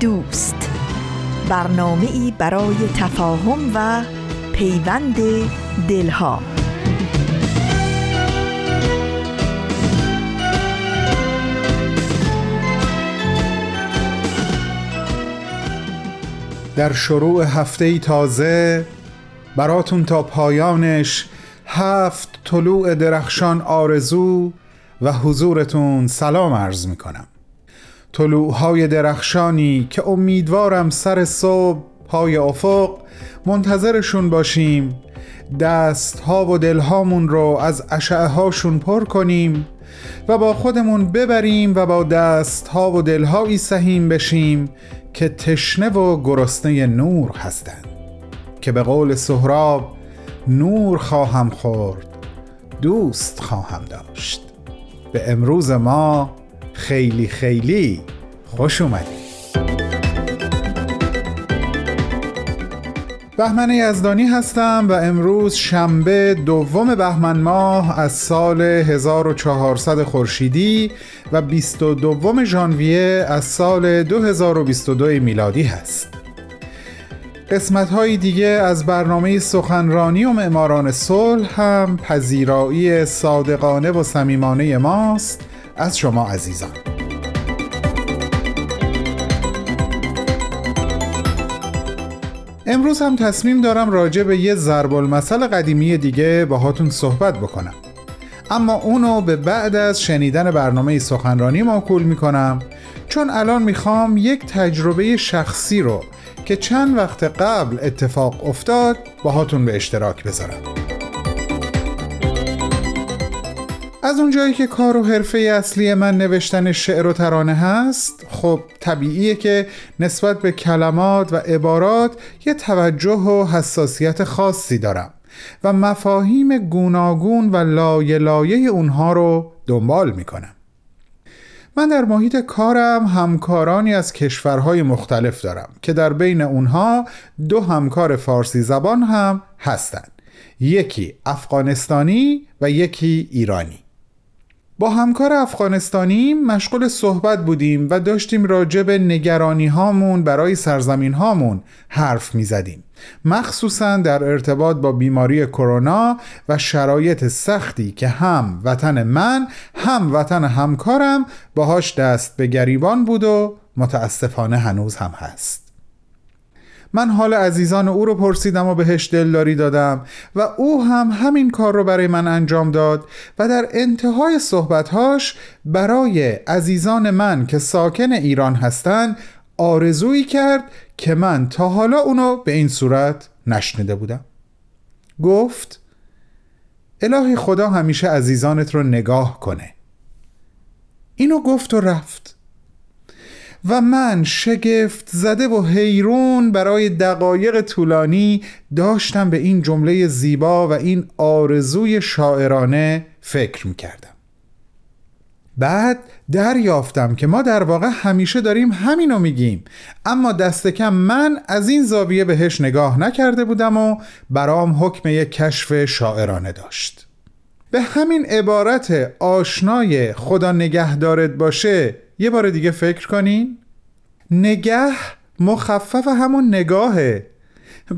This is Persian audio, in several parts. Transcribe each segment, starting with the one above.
دوست. برنامه ای برای تفاهم و پیوند دلها. در شروع هفته تازه براتون تا پایانش هفت طلوع درخشان آرزو و حضورتون سلام عرض می‌کنم. طلوعهای درخشانی که امیدوارم سر صبح پای افق منتظرشون باشیم. دست ها و دلهامون رو از اشعه هاشون پر کنیم و با خودمون ببریم و با دست ها و دلهایی سهیم بشیم که تشنه و گرسنه نور هستند که به قول سهراب نور خواهم خورد دوست خواهم داشت. به امروز ما خیلی خیلی خوش اومدید بهمن یزدانی هستم و امروز شنبه دوم بهمن ماه از سال 1400 خورشیدی و 22 ژانویه از سال 2022 میلادی هست. قسمت های دیگه از برنامه سخنرانی و معماران صلح هم پذیرایی صادقانه و صمیمانه ماست. از شما عزیزان. امروز هم تصمیم دارم راجع به یه ضرب المثل قدیمی دیگه باهاتون صحبت بکنم. اما اونو به بعد از شنیدن برنامه سخنرانی ماکول می‌کنم چون الان می‌خوام یک تجربه شخصی رو که چند وقت قبل اتفاق افتاد باهاتون به اشتراک بذارم. از اونجایی که کار و حرفه اصلی من نوشتن شعر و ترانه هست خب طبیعیه که نسبت به کلمات و عبارات یه توجه و حساسیت خاصی دارم و مفاهیم گوناگون و لایه لایه اونها رو دنبال می‌کنم. من در محیط کارم همکارانی از کشورهای مختلف دارم که در بین اونها دو همکار فارسی زبان هم هستند یکی افغانستانی و یکی ایرانی. با همکار افغانستانی مشغول صحبت بودیم و داشتیم راجع به نگرانی هامون برای سرزمین هامون حرف می زدیم مخصوصا در ارتباط با بیماری کرونا و شرایط سختی که هم وطن من هم وطن همکارم باهاش دست به گریبان بود و متاسفانه هنوز هم هست. من حال عزیزان او رو پرسیدم و بهش دلداری دادم و او هم همین کار رو برای من انجام داد و در انتهای صحبتهاش برای عزیزان من که ساکن ایران هستند آرزویی کرد که من تا حالا اونو به این صورت نشنیده بودم. گفت الهی خدا همیشه عزیزانت رو نگاه کنه. اینو گفت و رفت. و من شگفت زده و حیرون برای دقایق طولانی داشتم به این جمله زیبا و این آرزوی شاعرانه فکر می کردم بعد دریافتم که ما در واقع همیشه داریم همینو میگیم. اما دست کم من از این زاویه بهش نگاه نکرده بودم و برام حکم یک کشف شاعرانه داشت. به همین عبارت آشنای خدا نگهدارت باشه یه بار دیگه فکر کنین. نگه مخفف همون نگاهه.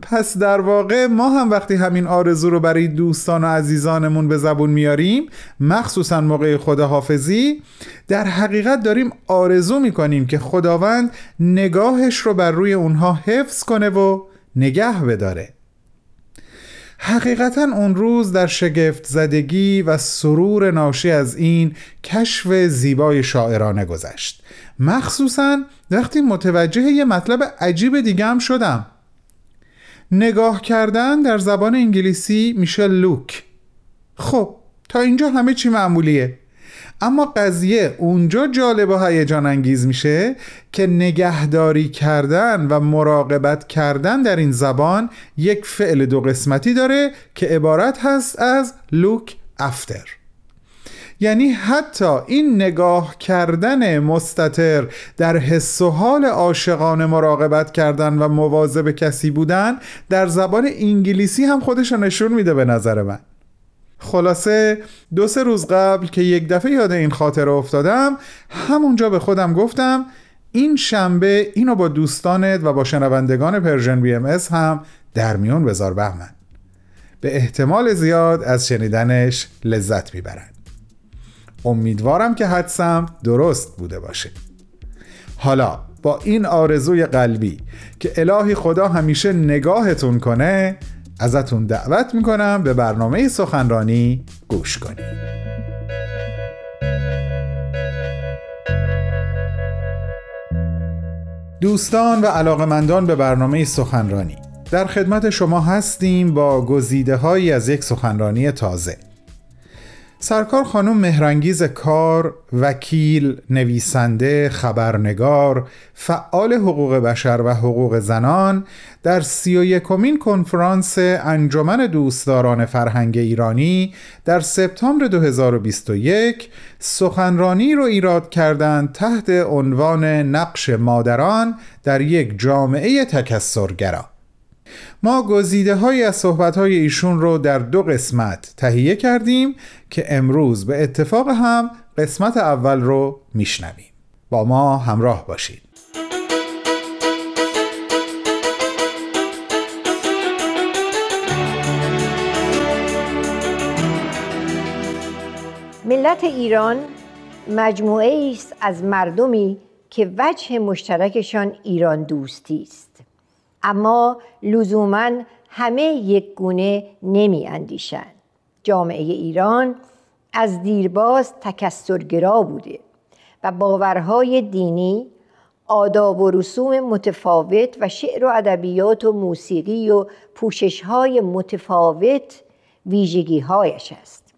پس در واقع ما هم وقتی همین آرزو رو برای دوستان و عزیزانمون به زبون میاریم مخصوصا موقع خداحافظی در حقیقت داریم آرزو می‌کنیم که خداوند نگاهش رو بر روی اونها حفظ کنه و نگه بداره. حقیقتا اون روز در شگفت زدگی و سرور ناشی از این کشف زیبای شاعرانه گذشت. مخصوصا وقتی متوجه یه مطلب عجیب دیگه هم شدم. نگاه کردن در زبان انگلیسی میشه لوک. خب تا اینجا همه چی معمولیه. اما قضیه اونجا جالب و هیجان انگیز میشه که نگهداری کردن و مراقبت کردن در این زبان یک فعل دو قسمتی داره که عبارت هست از look after. یعنی حتی این نگاه کردن مستتر در حس و حال عاشقانه مراقبت کردن و مواظب کسی بودن در زبان انگلیسی هم خودش نشون میده به نظر من. خلاصه دو سه روز قبل که یک دفعه یاد این خاطره افتادم همونجا به خودم گفتم این شنبه اینو با دوستانت و با شنوندگان Persian BMS هم در میون بذار بهمن. به احتمال زیاد از شنیدنش لذت می‌برند. امیدوارم که حدسم درست بوده باشه. حالا با این آرزوی قلبی که الهی خدا همیشه نگاهتون کنه ازتون دعوت می‌کنم به برنامه سخنرانی گوش کنید. دوستان و علاقمندان به برنامه سخنرانی در خدمت شما هستیم با گزیده هایی از یک سخنرانی تازه. سرکار خانم مهرنگیز کار، وکیل، نویسنده، خبرنگار، فعال حقوق بشر و حقوق زنان در سی و یکمین کنفرانس انجمن دوستداران فرهنگ ایرانی در سپتامبر 2021 سخنرانی رو ایراد کردند تحت عنوان نقش مادران در یک جامعه تکسرگرا. ما گزیده های از صحبت های ایشون رو در دو قسمت تهیه کردیم که امروز به اتفاق هم قسمت اول رو میشنویم. با ما همراه باشید. ملت ایران مجموعه است از مردمی که وجه مشترکشان ایران دوستی است. اما لزوما همه یک گونه نمی اندیشند. جامعه ایران از دیرباز تکسرگرا بوده و باورهای دینی آداب و رسوم متفاوت و شعر و ادبیات و موسیقی و پوششهای متفاوت ویژگیهایش است.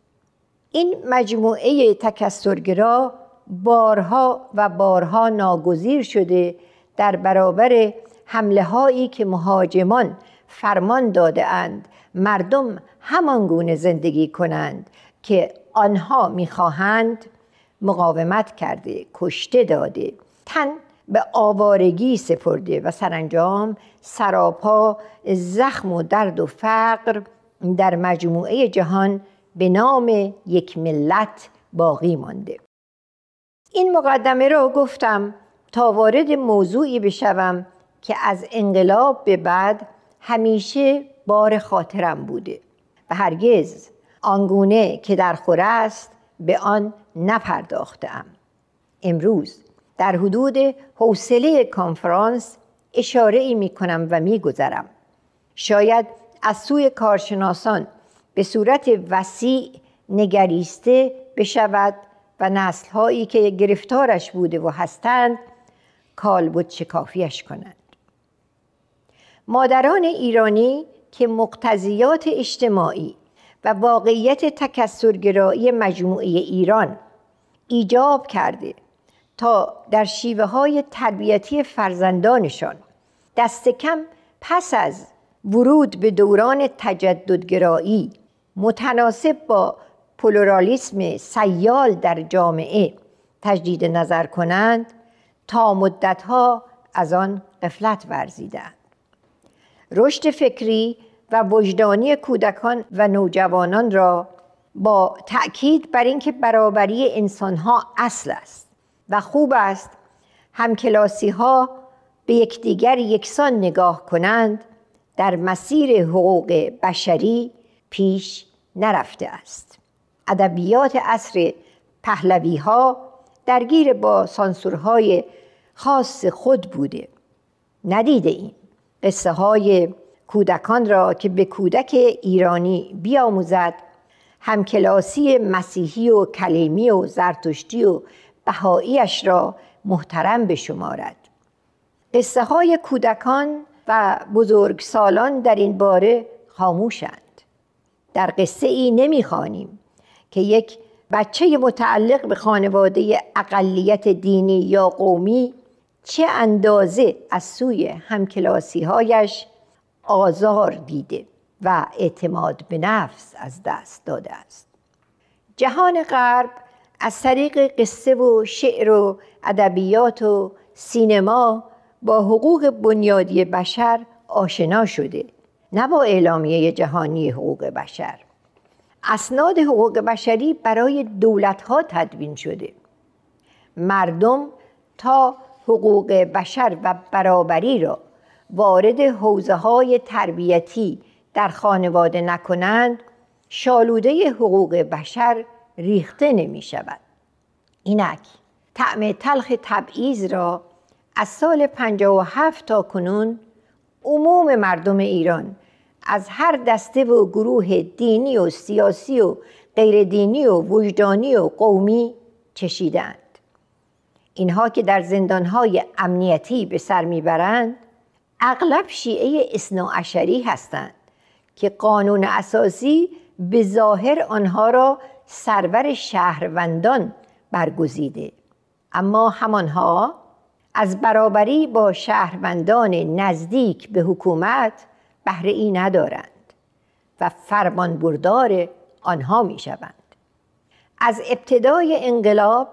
این مجموعه تکسرگرا بارها و بارها ناگزیر شده در برابر حمله هایی که مهاجمان فرمان داده اند مردم همان گونه زندگی کنند که آنها می‌خواهند مقاومت کرده کشته داده. تن به آوارگی سپرده و سرانجام سراپا زخم و درد و فقر در مجموعه جهان به نام یک ملت باقی مانده. این مقدمه را گفتم تا وارد موضوعی بشوم که از انقلاب به بعد همیشه بار خاطرم بوده و هرگز آنگونه که در خوره است به آن نپرداختم امروز در حدود حوصله کنفرانس اشاره ای می کنم و می گذرم. شاید از سوی کارشناسان به صورت وسیع نگریسته بشود و نسلهایی که گرفتارش بوده و هستند کالبد شکافیش کنند مادران ایرانی که مقتضیات اجتماعی و واقعیت تکسرگرایی مجموعه ایران ایجاب کرده تا در شیوه های تربیتی فرزندانشان دست کم پس از ورود به دوران تجددگرایی متناسب با پلورالیسم سیال در جامعه تجدید نظر کنند تا مدتها از آن قفلت ورزیدند. رشد فکری و وجدانی کودکان و نوجوانان را با تأکید بر اینکه برابری انسانها اصل است و خوب است همکلاسی ها به یکدیگر یکسان نگاه کنند در مسیر حقوق بشری پیش نرفته است. ادبیات عصر پهلوی ها درگیر با سانسورهای خاص خود بوده. ندیده ایم. قصه های کودکان را که به کودک ایرانی بیاموزد همکلاسی مسیحی و کلیمی و زرتشتی و بهاییش را محترم بشمارد قصه های کودکان و بزرگسالان در این باره خاموشند. در قصه ای نمی‌خوانیم که یک بچه متعلق به خانواده اقلیت دینی یا قومی چه اندازه از سوی همکلاسی هایش آزار دیده و اعتماد به نفس از دست داده است. جهان غرب از طریق قصه و شعر و ادبیات و سینما با حقوق بنیادی بشر آشنا شده نه با اعلامیه جهانی حقوق بشر. اسناد حقوق بشری برای دولتها تدوین شده. مردم تا حقوق بشر و برابری را وارد حوزه های تربیتی در خانواده نکنند شالوده حقوق بشر ریخته نمی شود اینک طعم تلخ تبعیض را از سال 57 تا کنون عموم مردم ایران از هر دسته و گروه دینی و سیاسی و غیر دینی و وجدانی و قومی چشیدند. اینها که در زندانهای امنیتی به سر می‌برند اغلب شیعه اصناعشری هستند که قانون اساسی به ظاهر آنها را سرور شهروندان برگزیده اما همانها از برابری با شهروندان نزدیک به حکومت بهره ای ندارند و فرمان بردار آنها می شوند. از ابتدای انقلاب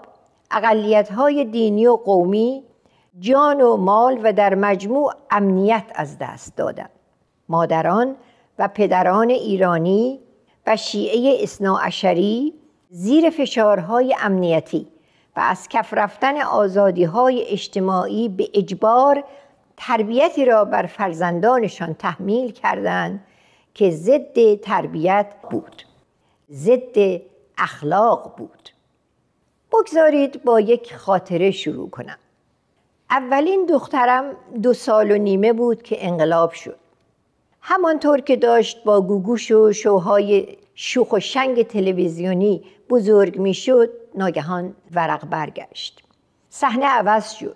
اقلیت های دینی و قومی جان و مال و در مجموع امنیت از دست دادند. مادران و پدران ایرانی و شیعه اصناعشری زیر فشارهای امنیتی و از کف رفتن آزادی های اجتماعی به اجبار تربیتی را بر فرزندانشان تحمیل کردند که ضد تربیت بود ضد اخلاق بود بگذارید با یک خاطره شروع کنم. اولین دخترم دو سال و نیمه بود که انقلاب شد. همانطور که داشت با گوگوش و شوهای شوخ و شنگ تلویزیونی بزرگ می‌شد ناگهان ورق برگشت. صحنه عوض شد.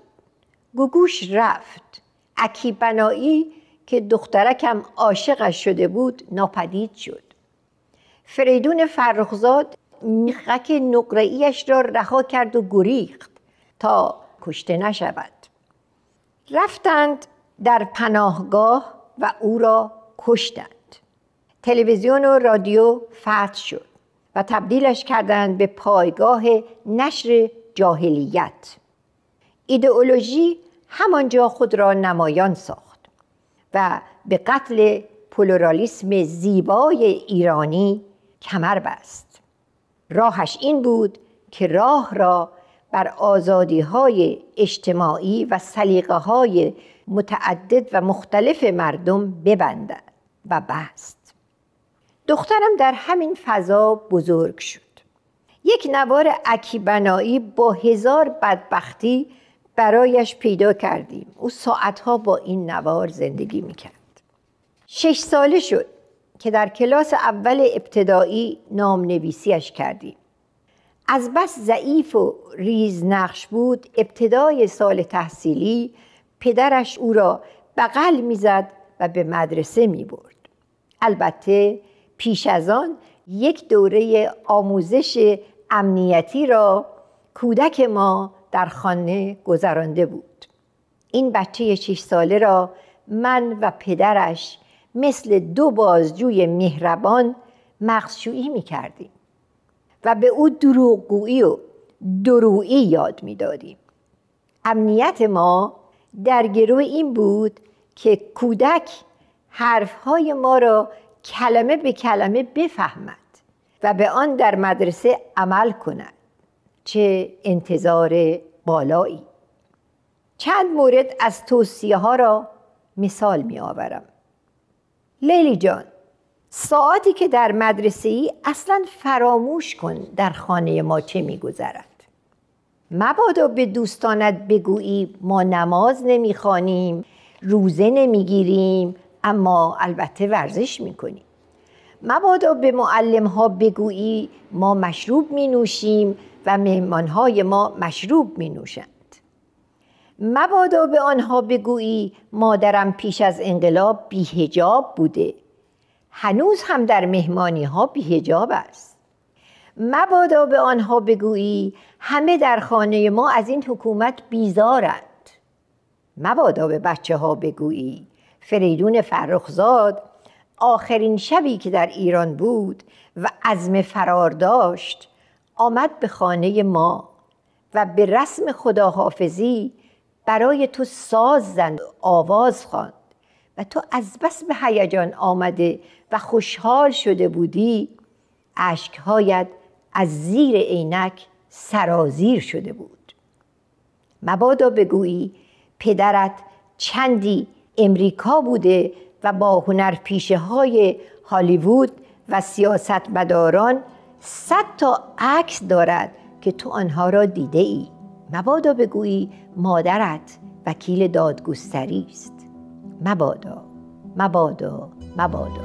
گوگوش رفت. اکی بنایی که دخترکم عاشقش شده بود ناپدید شد. فریدون فرخزاد میخک نقرهایش را رها کرد و گریخت تا کشته نشود. رفتند در پناهگاه و او را کشتند. تلویزیون و رادیو فتح شد و تبدیلش کردند به پایگاه نشر جاهلیت. ایدئولوژی همانجا خود را نمایان ساخت و به قتل پلورالیسم زیبای ایرانی کمر بست. راهش این بود که راه را بر آزادی های اجتماعی و سلیقه های متعدد و مختلف مردم ببندد و بست. دخترم در همین فضا بزرگ شد. یک نوار اکیبنایی با هزار بدبختی برایش پیدا کردیم. او ساعتها با این نوار زندگی می‌کرد. شش ساله شد. که در کلاس اول ابتدایی نام نویسیش کردیم از بس ضعیف و ریز نقش بود ابتدای سال تحصیلی پدرش او را بغل می‌زد و به مدرسه می برد. البته پیش از آن یک دوره آموزش امنیتی را کودک ما در خانه گذرانده بود این بچه شش ساله را من و پدرش مثل دو بازجوی مهربان مغزشویی می کردیم و به او دروغگویی و درویی یاد می‌دادیم. امنیت ما در گروه این بود که کودک حرفهای ما را کلمه به کلمه بفهمد و به آن در مدرسه عمل کند چه انتظار بالایی. چند مورد از توصیه ها را مثال می آورم لیلی جان ساعتی که در مدرسه ای اصلا فراموش کن در خانه ما چه میگذرد. مبادا به دوستانت بگویی ما نماز نمی‌خوانیم روزه نمی‌گیریم اما البته ورزش می‌کنیم. مبادا به معلم ها بگویی ما مشروب می نوشیم و مهمان های ما مشروب می نوشند مبادا به آنها بگویی مادرم پیش از انقلاب بیهجاب بوده. هنوز هم در مهمانی ها بیهجاب است. مبادا به آنها بگویی همه در خانه ما از این حکومت بیزارند. مبادا به بچه ها بگویی فریدون فرخزاد آخرین شبی که در ایران بود و عزم فرار داشت آمد به خانه ما و به رسم خداحافظی برای تو ساز زند آواز خواند و تو از بس به هیجان آمده و خوشحال شده بودی اشکهایت از زیر عینک سرازیر شده بود. مبادا بگویی پدرت چندی امریکا بوده و با هنر پیشه های هالیوود و سیاست مداران صد تا عکس دارد که تو آنها را دیده ای. مبادا بگویی مادرت وکیل دادگستری است. مبادا مبادا مبادا.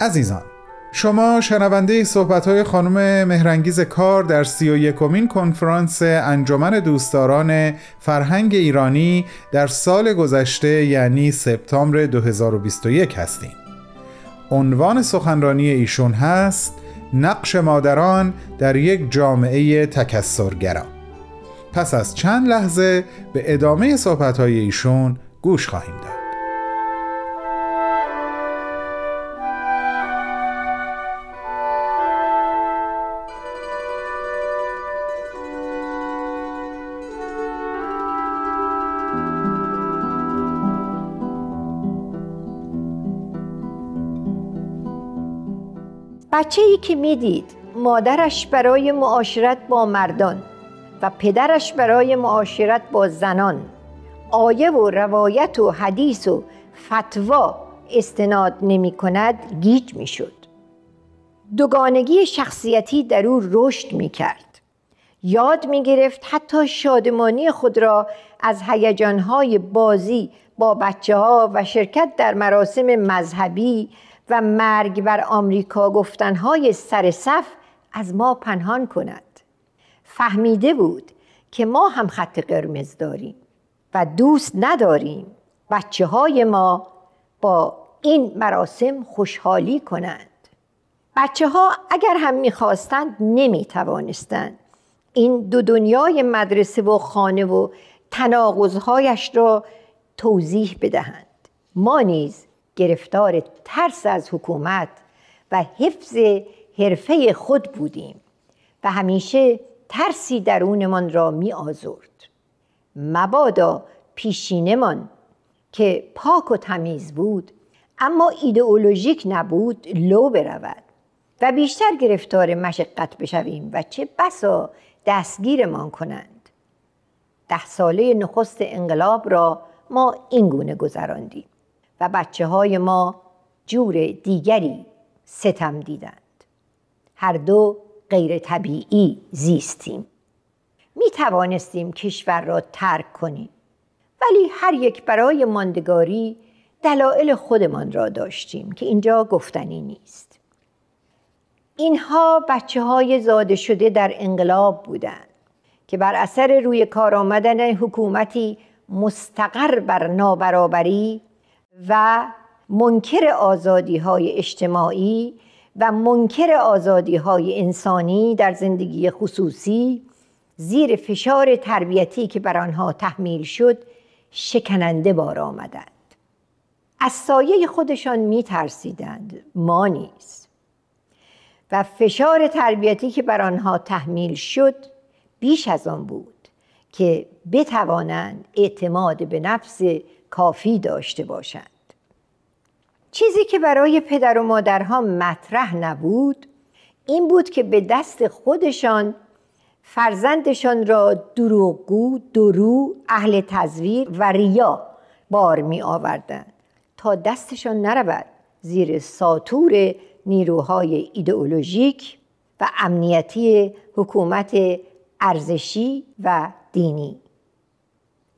عزیزان شما شنونده صحبت های خانم مهرنگیز کار در سی و یکمین کنفرانس انجمن دوستداران فرهنگ ایرانی در سال گذشته یعنی سپتامبر 2021 هستیم. عنوان سخنرانی ایشون هست نقش مادران در یک جامعه تکسرگرا. پس از چند لحظه به ادامه صحبت های ایشون گوش خواهیم داد. بچه ای که می‌دید مادرش برای معاشرت با مردان و پدرش برای معاشرت با زنان. آیه و روایت و حدیث و فتوا استناد نمی کند گیج می شد دوگانگی شخصیتی در او رشد می کرد یاد می گرفت حتی شادمانی خود را از هیجانهای بازی با بچه ها و شرکت در مراسم مذهبی و مرگ بر آمریکا گفتنهای سر صف از ما پنهان کند. فهمیده بود که ما هم خط قرمز داریم و دوست نداریم بچه های ما با این مراسم خوشحالی کنند. بچه ها اگر هم می‌خواستند نمی توانستند این دو دنیای مدرسه و خانه و تناقضهایش را توضیح بدهند. ما نیز گرفتار ترس از حکومت و حفظ حرفه خود بودیم و همیشه ترسی درونمان را می آزرد. مبادا پیشینمان که پاک و تمیز بود اما ایدئولوژیک نبود لو برود و بیشتر گرفتار مشقت بشویم و چه بسا دستگیرمان کنند. ده ساله نخست انقلاب را ما اینگونه گذراندیم. و بچه های ما جور دیگری ستم دیدند. هر دو غیر طبیعی زیستیم. می توانستیم کشور را ترک کنیم. ولی هر یک برای ماندگاری دلایل خودمان را داشتیم که اینجا گفتنی نیست. اینها بچه های زاده شده در انقلاب بودند که بر اثر روی کار آمدن حکومتی مستقر بر نابرابری و منکر آزادی های اجتماعی و منکر آزادی های انسانی در زندگی خصوصی زیر فشار تربیتی که بر آنها تحمیل شد شکننده بار آمدند. از سایه خودشان می ترسیدند ما نیز. و فشار تربیتی که بر آنها تحمیل شد بیش از آن بود که بتوانند اعتماد به نفس کافی داشته باشند. چیزی که برای پدر و مادرها مطرح نبود این بود که به دست خودشان فرزندشان را دروغگو، درو، اهل تزویر و ریا بار می آوردند تا دستشان نرود زیر ساتور نیروهای ایدئولوژیک و امنیتی حکومت ارزشی و دینی.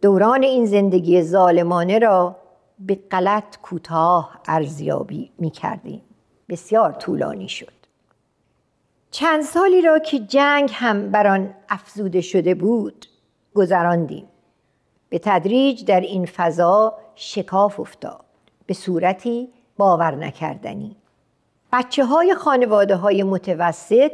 دوران این زندگی ظالمانه را به غلط کوتاه ارزیابی می کردیم بسیار طولانی شد. چند سالی را که جنگ هم بر آن افزوده شده بود گذراندیم. به تدریج در این فضا شکاف افتاد. به صورتی باور نکردنی. بچه های خانواده های متوسط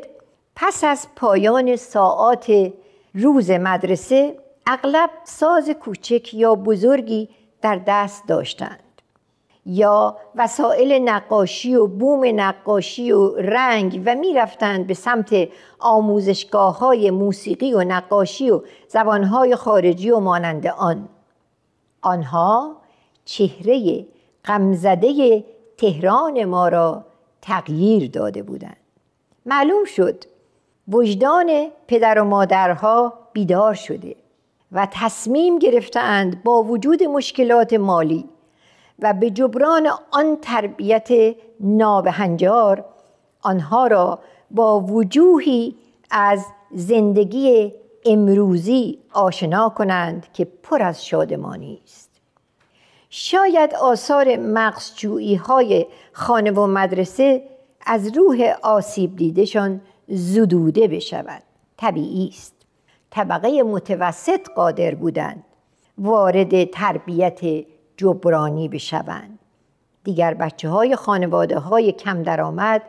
پس از پایان ساعات روز مدرسه اغلب ساز کوچک یا بزرگی در دست داشتند. یا وسایل نقاشی و بوم نقاشی و رنگ و می‌رفتند به سمت آموزشگاه های موسیقی و نقاشی و زبانهای خارجی و مانند آن. آنها چهره غمزده تهران ما را تغییر داده بودند. معلوم شد وجدان پدر و مادرها بیدار شده. و تصمیم گرفتند با وجود مشکلات مالی و به جبران آن تربیت نابهنجار آنها را با وجوهی از زندگی امروزی آشنا کنند که پر از شادمانی است. شاید آثار مغزجویی های خانه و مدرسه از روح آسیب دیدشان زدوده بشود. طبیعی است. طبقه متوسط قادر بودند وارد تربیت جبرانی بشوند دیگر بچه های خانواده های کم درآمد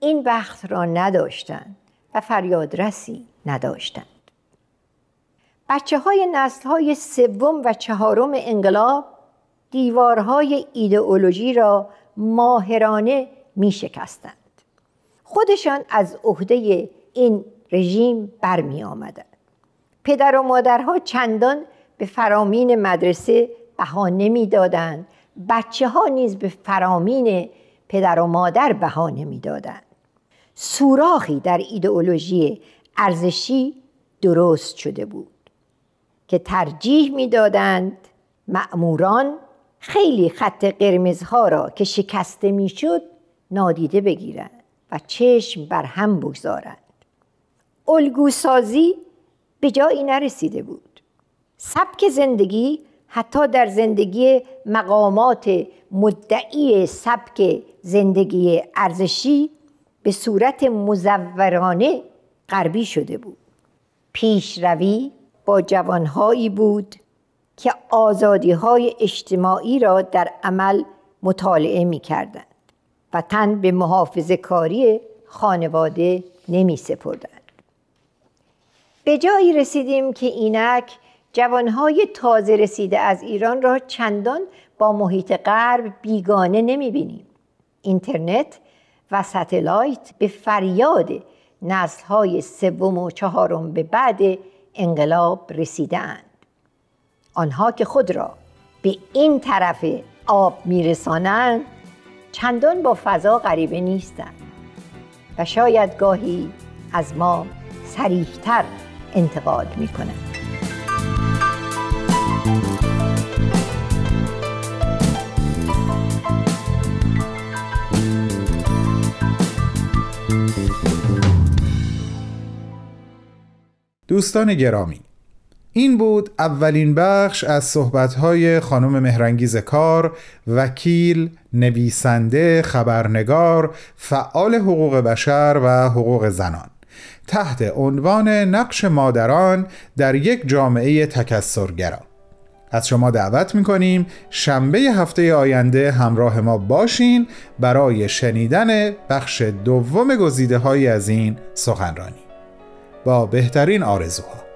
این بخت را نداشتند و فریادرسی نداشتند بچه های نسل های سوم و چهارم انقلاب دیوارهای ایدئولوژی را ماهرانه می شکستند. خودشان از عهده این رژیم برمی آمدند. پدر و مادرها چندان به فرامین مدرسه بها نمی‌دادند. بچه ها نیز به فرامین پدر و مادر بها نمی‌دادند. سوراخی در ایدئولوژی ارزشی درست شده بود که ترجیح می‌دادند مأموران خیلی خط قرمزها را که شکسته می‌شد نادیده بگیرند و چشم بر هم بگذارند. الگوسازی به جایی نرسیده بود سبک زندگی حتی در زندگی مقامات مدعی سبک زندگی ارزشی به صورت مزورانه غربی شده بود پیشروی با جوانهایی بود که آزادی های اجتماعی را در عمل مطالعه می کردند و تن به محافظ کاری خانواده نمی سپردند. به جایی رسیدیم که اینک جوانهای تازه رسیده از ایران را چندان با محیط غرب بیگانه نمی بینیم. اینترنت و ستلایت به فریاد نسلهای سوم و چهارم به بعد انقلاب رسیده اند. آنها که خود را به این طرف آب میرسانند چندان با فضا غریبه نیستند و شاید گاهی از ما سریحتر انتقاد می کنند. دوستان گرامی این بود اولین بخش از صحبتهای خانم مهرنگیز کار وکیل، نویسنده، خبرنگار، فعال حقوق بشر و حقوق زنان تحت عنوان نقش مادران در یک جامعه تکسرگرا. از شما دعوت می‌کنیم شنبه هفته آینده همراه ما باشین برای شنیدن بخش دوم گزیده های از این سخنرانی. با بهترین آرزوها.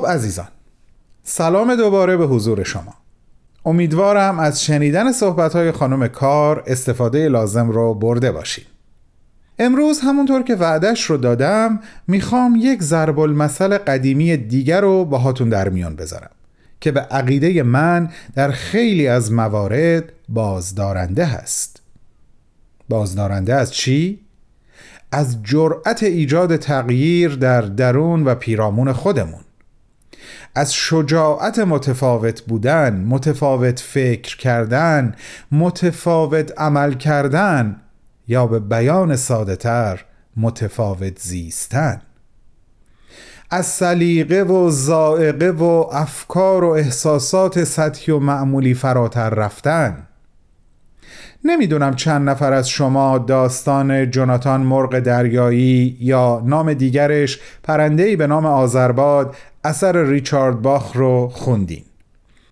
خب عزیزان سلام دوباره به حضور شما. امیدوارم از شنیدن صحبت خانم کار استفاده لازم رو برده باشید امروز همونطور که وعدش رو دادم می‌خوام یک ضرب المثل قدیمی دیگر رو باهاتون در میان بذارم که به عقیده من در خیلی از موارد بازدارنده هست. بازدارنده از چی؟ از جرأت ایجاد تغییر در درون و پیرامون خودمون. از شجاعت متفاوت بودن متفاوت فکر کردن متفاوت عمل کردن یا به بیان ساده تر متفاوت زیستن. از سلیقه و زائقه و افکار و احساسات سطحی و معمولی فراتر رفتن. نمی‌دونم چند نفر از شما داستان جوناتان مرغ دریایی یا نام دیگرش پرندهی به نام آذرباد اثر ریچارد باخ رو خوندین.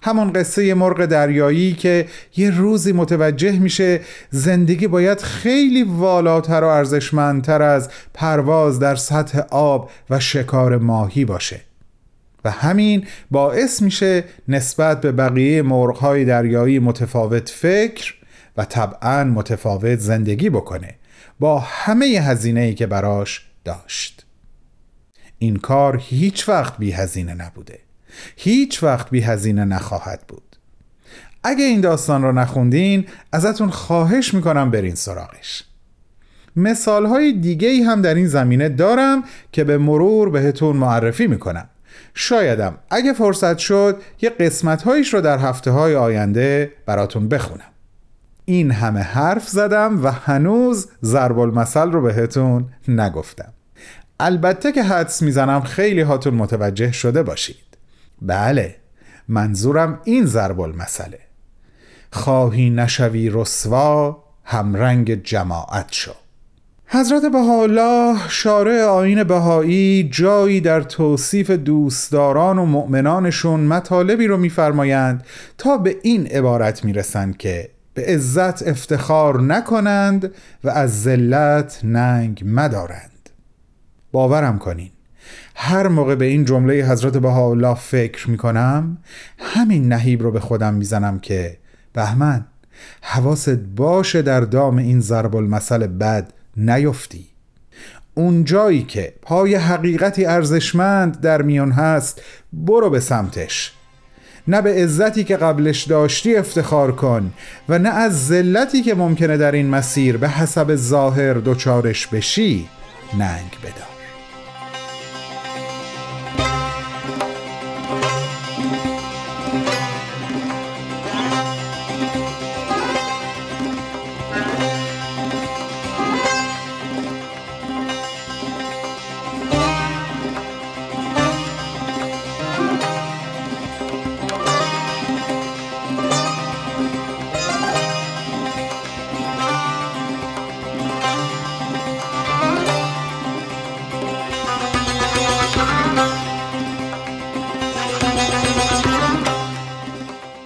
همون قصه مرغ دریایی که یه روزی متوجه میشه زندگی باید خیلی والاتر و ارزشمندتر از پرواز در سطح آب و شکار ماهی باشه. و همین باعث میشه نسبت به بقیه مرغهای دریایی متفاوت فکر و طبعا متفاوت زندگی بکنه. با همه هزینه ای که براش داشت. این کار هیچ وقت بی هزینه نبوده. هیچ وقت بی هزینه نخواهد بود. اگه این داستان رو نخوندین ازتون خواهش می‌کنم برین سراغش. مثال های دیگه ای هم در این زمینه دارم که به مرور بهتون معرفی می‌کنم. شایدم اگه فرصت شد یه قسمت هایش رو در هفته های آینده براتون بخونم. این همه حرف زدم و هنوز ضرب المثل رو بهتون نگفتم. البته که حدس می‌زنم خیلی هاتون متوجه شده باشید. بله منظورم این ضرب المثله. خواهی نشوی رسوا همرنگ جماعت شو. حضرت بهاءالله شارع آین بهایی جایی در توصیف دوستداران و مؤمنانشون مطالبی رو میفرمایند تا به این عبارت می‌رسند که به عزت افتخار نکنند و از ذلت ننگ مدارند. باورم کنین هر موقع به این جمله حضرت بهاءالله فکر می‌کنم همین نهیب رو به خودم می‌زنم که بهمن حواست باشه در دام این ضرب المثل بد نیفتی. اون جایی که پای حقیقتی ارزشمند در میان هست برو به سمتش. نه به عزتی که قبلش داشتی افتخار کن و نه از ذلتی که ممکنه در این مسیر به حسب ظاهر دچارش بشی ننگ بدار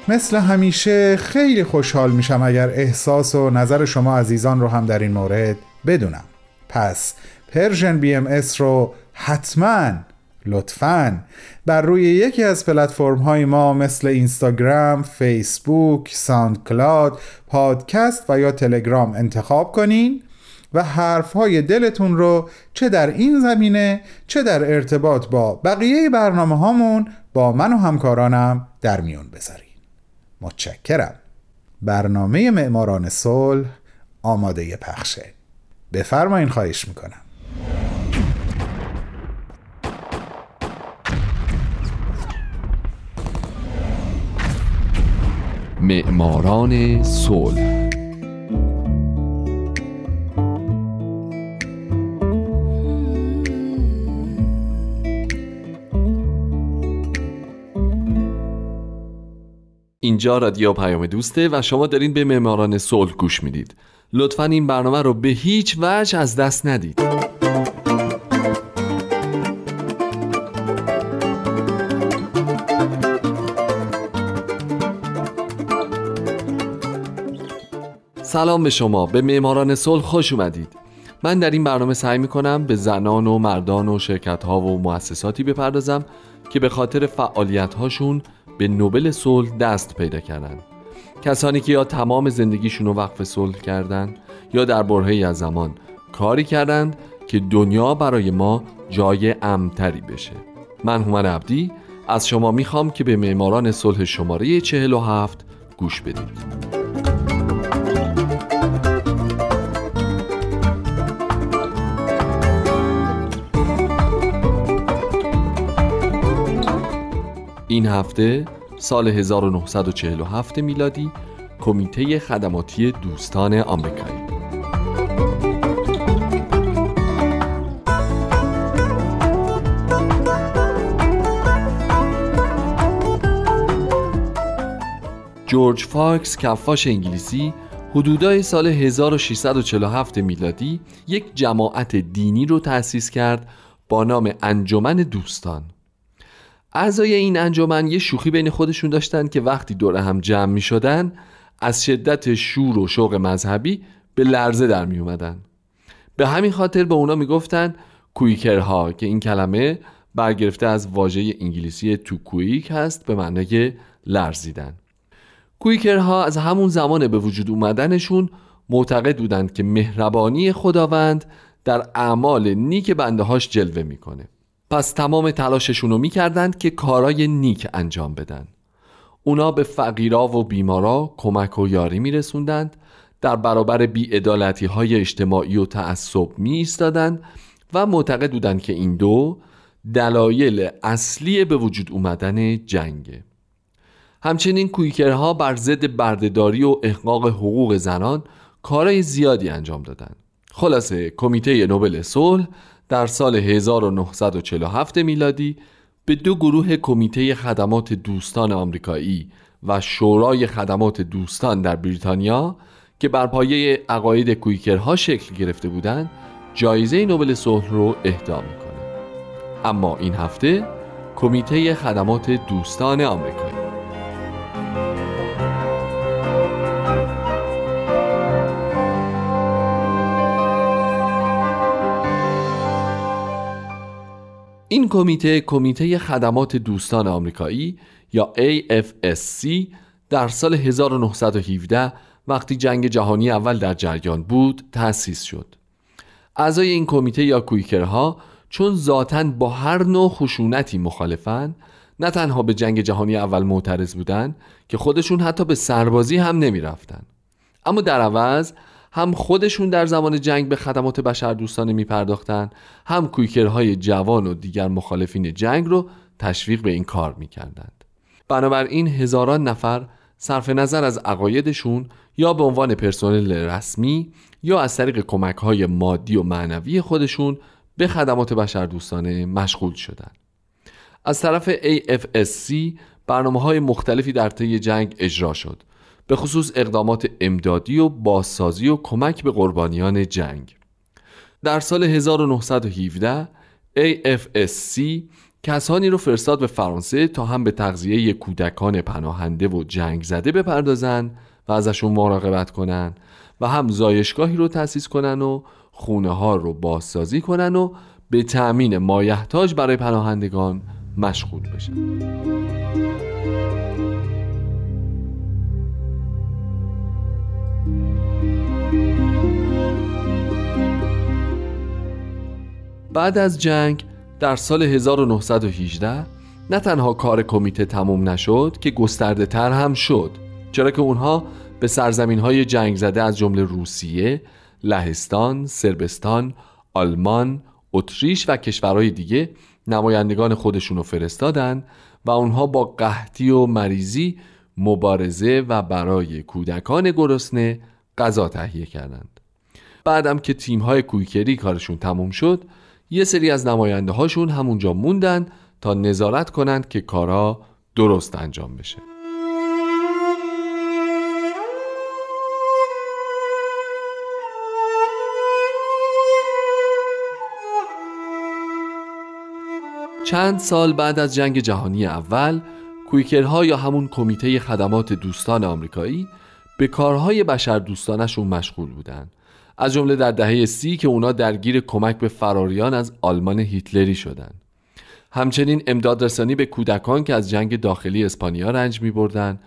مثل همیشه خیلی خوشحال میشم اگر احساس و نظر شما عزیزان رو هم در این مورد بدونم. پس Persian BMS رو حتما لطفا بر روی یکی از پلتفرم های ما مثل اینستاگرام، فیسبوک، ساوند کلاد، پادکست و یا تلگرام انتخاب کنین و حرف های دلتون رو چه در این زمینه چه در ارتباط با بقیه برنامه هامون با من و همکارانم در میون بذارین. متشکرم. برنامه معماران صلح آماده پخشه. بفرمایین خواهش می‌کنم. معماران صلح اینجا رادیو پیام دوسته و شما دارین به معماران صلح گوش می‌دید. لطفا این برنامه رو به هیچ وجه از دست ندید. سلام به شما. به معماران صلح خوش اومدید. من در این برنامه سعی می‌کنم به زنان و مردان و شرکت ها و مؤسساتی بپردازم که به خاطر فعالیت هاشون به نوبل صلح دست پیدا کردن کسانی که یا تمام زندگیشون رو وقف صلح کردند یا در برهه‌ای از زمان کاری کردند که دنیا برای ما جای امتری بشه. من هومن عبدی از شما می‌خوام که به معماران صلح شماره 47 گوش بدید. این هفته سال 1947 میلادی کمیته خدماتی دوستان آمریکایی. جورج فاکس کفاش انگلیسی حدودای سال 1647 میلادی یک جماعت دینی رو تأسیس کرد با نام انجمن دوستان. اعضای این انجمن یه شوخی بین خودشون داشتن که وقتی دور هم جمع می شدن از شدت شور و شوق مذهبی به لرزه در می اومدن. به همین خاطر به اونا می‌گفتن کویکرها که این کلمه برگرفته از واژه انگلیسی تو کویک هست به معنای لرزیدن. کویکرها از همون زمان به وجود اومدنشون معتقد بودند که مهربانی خداوند در اعمال نیک بنده هاش جلوه می‌کنه. پس تمام تلاششون رو می‌کردند که کارای نیک انجام بدن. اونا به فقیرا و بیمارا کمک و یاری میرسوندند در برابر بیعدالتی های اجتماعی و تعصب می و معتقد بودند که این دو دلایل اصلی به وجود اومدن جنگه. همچنین کویکرها بر ضد بردهداری و احقاق حقوق زنان کارهای زیادی انجام دادند. خلاصه کمیته نوبل صلح در سال 1947 میلادی به دو گروه کمیته خدمات دوستان آمریکایی و شورای خدمات دوستان در بریتانیا که بر پایه عقاید کویکرها شکل گرفته بودند جایزه نوبل صلح رو اهدا می‌کنه. اما این هفته کمیته خدمات دوستان آمریکایی این کمیته کمیته خدمات دوستان آمریکایی یا AFSC در سال 1917 وقتی جنگ جهانی اول در جریان بود تأسیس شد اعضای این کمیته یا کویکرها چون ذاتا با هر نوع خشونتی مخالفن نه تنها به جنگ جهانی اول معترض بودن که خودشون حتی به سربازی هم نمی رفتن. اما در عوض هم خودشون در زمان جنگ به خدمات بشر دوستانه می پرداختن هم کویکرهای جوان و دیگر مخالفین جنگ رو تشویق به این کار می کردند. بنابراین هزاران نفر صرف نظر از عقایدشون یا به عنوان پرسنل رسمی یا از طریق کمک های مادی و معنوی خودشون به خدمات بشر دوستانه مشغول شدند. از طرف AFSC برنامه های مختلفی در طی جنگ اجرا شد به خصوص اقدامات امدادی و بازسازی و کمک به قربانیان جنگ. در سال 1917 AFSC کسانی رو فرستاد به فرانسه تا هم به تغذیه کودکان پناهنده و جنگ زده بپردازن و ازشون مراقبت کنن و هم زایشگاهی رو تأسیس کنن و خونه ها رو بازسازی کنن و به تأمین مایحتاج برای پناهندگان مشغول بشن. بعد از جنگ در سال 1918 نه تنها کار کمیته تموم نشد که گسترده تر هم شد چرا که اونها به سرزمین های جنگ زده از جمله روسیه، لهستان، سربستان، آلمان، اتریش و کشورهای دیگه نمایندگان خودشون رو فرستادن و اونها با قحطی و مریضی مبارزه و برای کودکان گرسنه غذا تهیه کردند. بعدم که تیم های کویکری کارشون تموم شد یه سری از نماینده هاشون همونجا موندن تا نظارت کنند که کارا درست انجام بشه. چند سال بعد از جنگ جهانی اول کویکرها یا همون کمیته خدمات دوستان آمریکایی به کارهای بشر دوستانشون مشغول بودن. از جمله در دهه سی که اونا درگیر کمک به فراریان از آلمان هیتلری شدن. همچنین امداد رسانی به کودکان که از جنگ داخلی اسپانیا رنج می بردن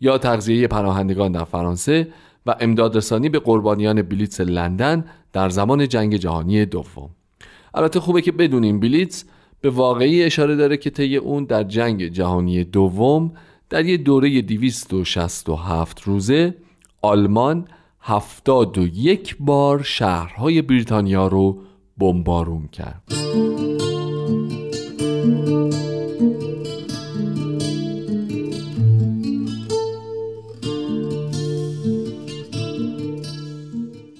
یا تغذیه پناهندگان در فرانسه و امداد رسانی به قربانیان بلیتس لندن در زمان جنگ جهانی دوم. البته خوبه که بدونیم بلیتس به واقعی اشاره داره که طی اون در جنگ جهانی دوم در یه دوره 267 روزه آلمان 71 بار شهرهای بریتانیا رو بمبارون کرد.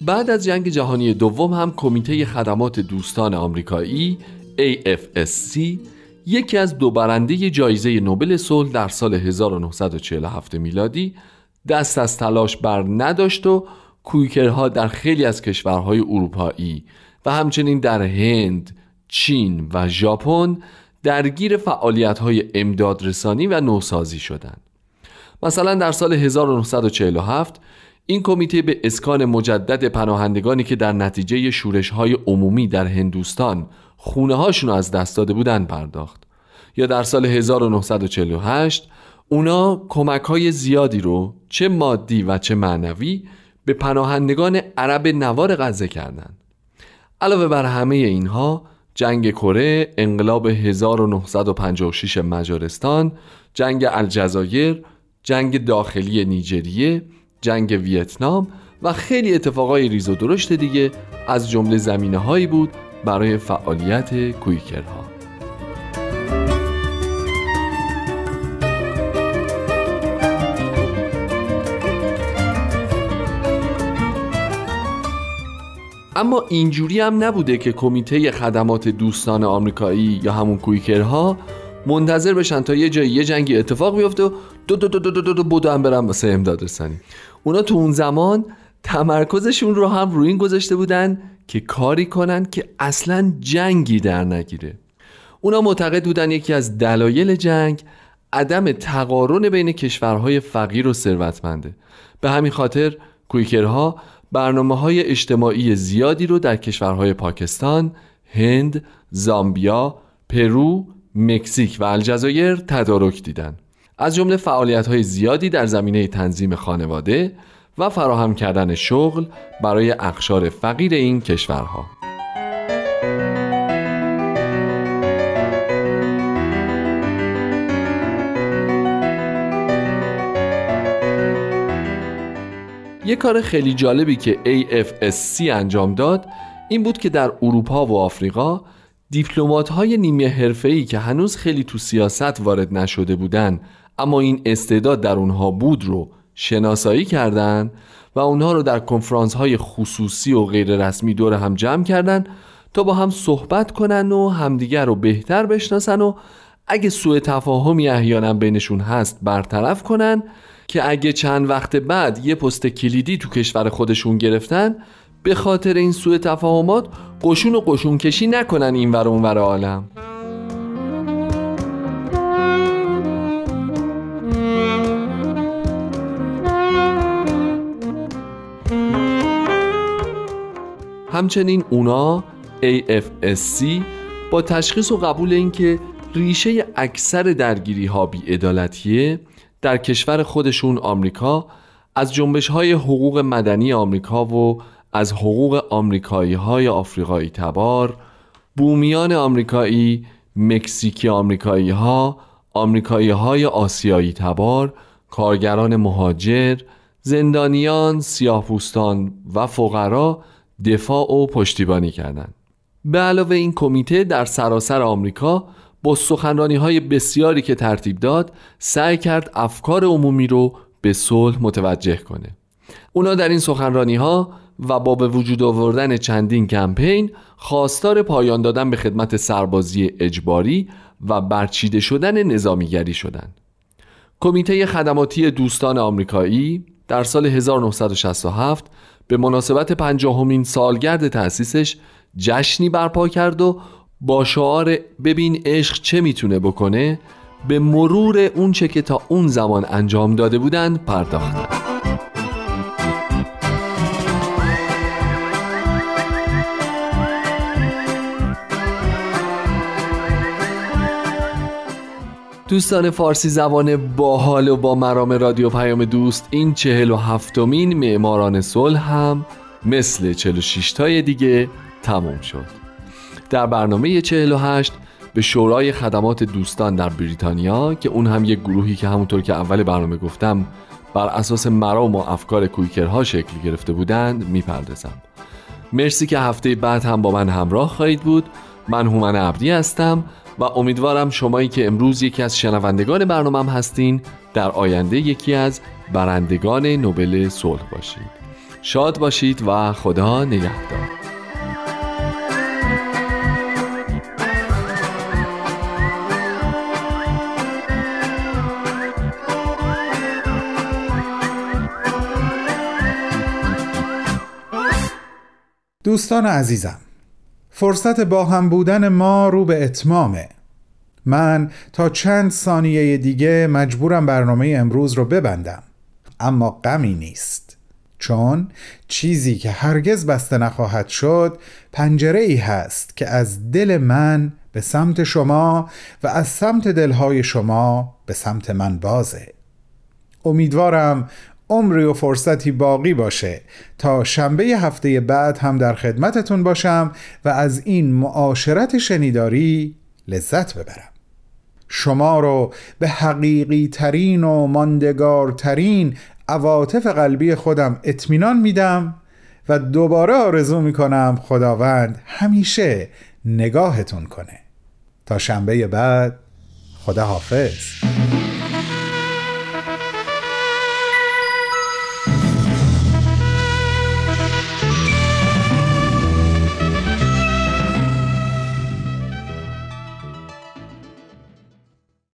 بعد از جنگ جهانی دوم هم کمیته خدمات دوستان آمریکایی AFSC یکی از دو برنده جایزه نوبل صلح در سال 1947 میلادی دست از تلاش بر نداشت و کویکرها در خیلی از کشورهای اروپایی و همچنین در هند، چین و ژاپن درگیر فعالیت‌های امدادرسانی و نوسازی شدند. مثلا در سال 1947 این کمیته به اسکان مجدد پناهندگانی که در نتیجه شورش های عمومی در هندوستان خونه هاشون از دست داده بودن پرداخت یا در سال 1948 اونا کمک های زیادی رو چه مادی و چه معنوی به پناهندگان عرب نوار غزه کردند. علاوه بر همه اینها جنگ کره، انقلاب 1956 مجارستان، جنگ الجزایر، جنگ داخلی نیجریه، جنگ ویتنام و خیلی اتفاقای ریز و درشت دیگه از جمله زمینه هایی بود برای فعالیت کویکرها اما اینجوری هم نبوده که کمیته خدمات دوستان آمریکایی یا همون کویکرها منتظر بشن تا یه جایی یه جنگی اتفاق بیفته و دو دو دو دو دو, دو, دو بدو هم برن واسه امداد رسانی. اونا تو اون زمان تمرکزشون رو هم روی این گذاشته بودن که کاری کنن که اصلا جنگی در نگیره. اونا معتقد بودن یکی از دلایل جنگ عدم تقارن بین کشورهای فقیر و ثروتمنده. به همین خاطر کویکرها برنامه های اجتماعی زیادی رو در کشورهای پاکستان، هند، زامبیا، پرو، مکزیک و الجزایر تدارک دیدن. از جمله فعالیت های زیادی در زمینه تنظیم خانواده و فراهم کردن شغل برای اقشار فقیر این کشورها. یه کار خیلی جالبی که AFSC انجام داد این بود که در اروپا و آفریقا دیپلمات های نیمه حرفه‌ای که هنوز خیلی تو سیاست وارد نشده بودن اما این استعداد در اونها بود رو شناسایی کردن و اونها رو در کنفرانس های خصوصی و غیر رسمی دور هم جمع کردن تا با هم صحبت کنن و همدیگر رو بهتر بشناسن و اگه سوء تفاهمی احیانا بینشون هست برطرف کنن که اگه چند وقت بعد یه پست کلیدی تو کشور خودشون گرفتن به خاطر این سوء تفاهمات قشون و قشون کشی نکنن این ور اون ور عالم. همچنین اونا AFSC با تشخیص و قبول اینکه ریشه اکثر درگیری ها بیعدالتیه در کشور خودشون آمریکا از جنبش های حقوق مدنی آمریکا و از حقوق آمریکایی های آفریقایی تبار بومیان آمریکایی مکزیکی آمریکایی ها آمریکایی های آسیایی تبار کارگران مهاجر زندانیان سیاهپوستان و فقرا دفاع و پشتیبانی کردند. به علاوه این کمیته در سراسر آمریکا با سخنرانی های بسیاری که ترتیب داد سعی کرد افکار عمومی رو به صلح متوجه کنه اونا در این سخنرانی ها و با به وجود آوردن چندین کمپین خواستار پایان دادن به خدمت سربازی اجباری و برچیده شدن نظامیگری شدند. کمیته خدماتی دوستان آمریکایی در سال 1967 به مناسبت پنجاهمین سالگرد تأسیسش جشنی برپا کرد و با شعار ببین عشق چه می‌تونه بکنه به مرور اون چه که تا اون زمان انجام داده بودند پرداختند. دوستان فارسی زبان باحال و با مرام رادیو پیام دوست این چهل و هفتمین معماران صلح هم مثل چهل و شیشتای دیگه تموم شد در برنامه چهل و هشت به شورای خدمات دوستان در بریتانیا که اون هم یک گروهی که همونطور که اول برنامه گفتم بر اساس مرام و افکار کویکرها شکل گرفته بودند می‌پردازم. مرسی که هفته بعد هم با من همراه خواهید بود. من هومن عبدی هستم و امیدوارم شمایی که امروز یکی از شنوندگان برنامهم هستین در آینده یکی از برندگان نوبل صلح باشید. شاد باشید و خدا نگهدار. دوستان عزیزم فرصت با هم بودن ما رو به اتمامه. من تا چند ثانیه دیگه مجبورم برنامه امروز رو ببندم اما غمی نیست. چون چیزی که هرگز بسته نخواهد شد پنجره ای هست که از دل من به سمت شما و از سمت دلهای شما به سمت من بازه. امیدوارم عمری و فرصتی باقی باشه. تا شنبه هفته بعد هم در خدمتتون باشم و از این معاشرت شنیداری لذت ببرم. شما رو به حقیقی ترین و ماندگارترین عواطف قلبی خودم اطمینان میدم و دوباره آرزو می‌کنم خداوند همیشه نگاهتون کنه. تا شنبه بعد خدا حافظ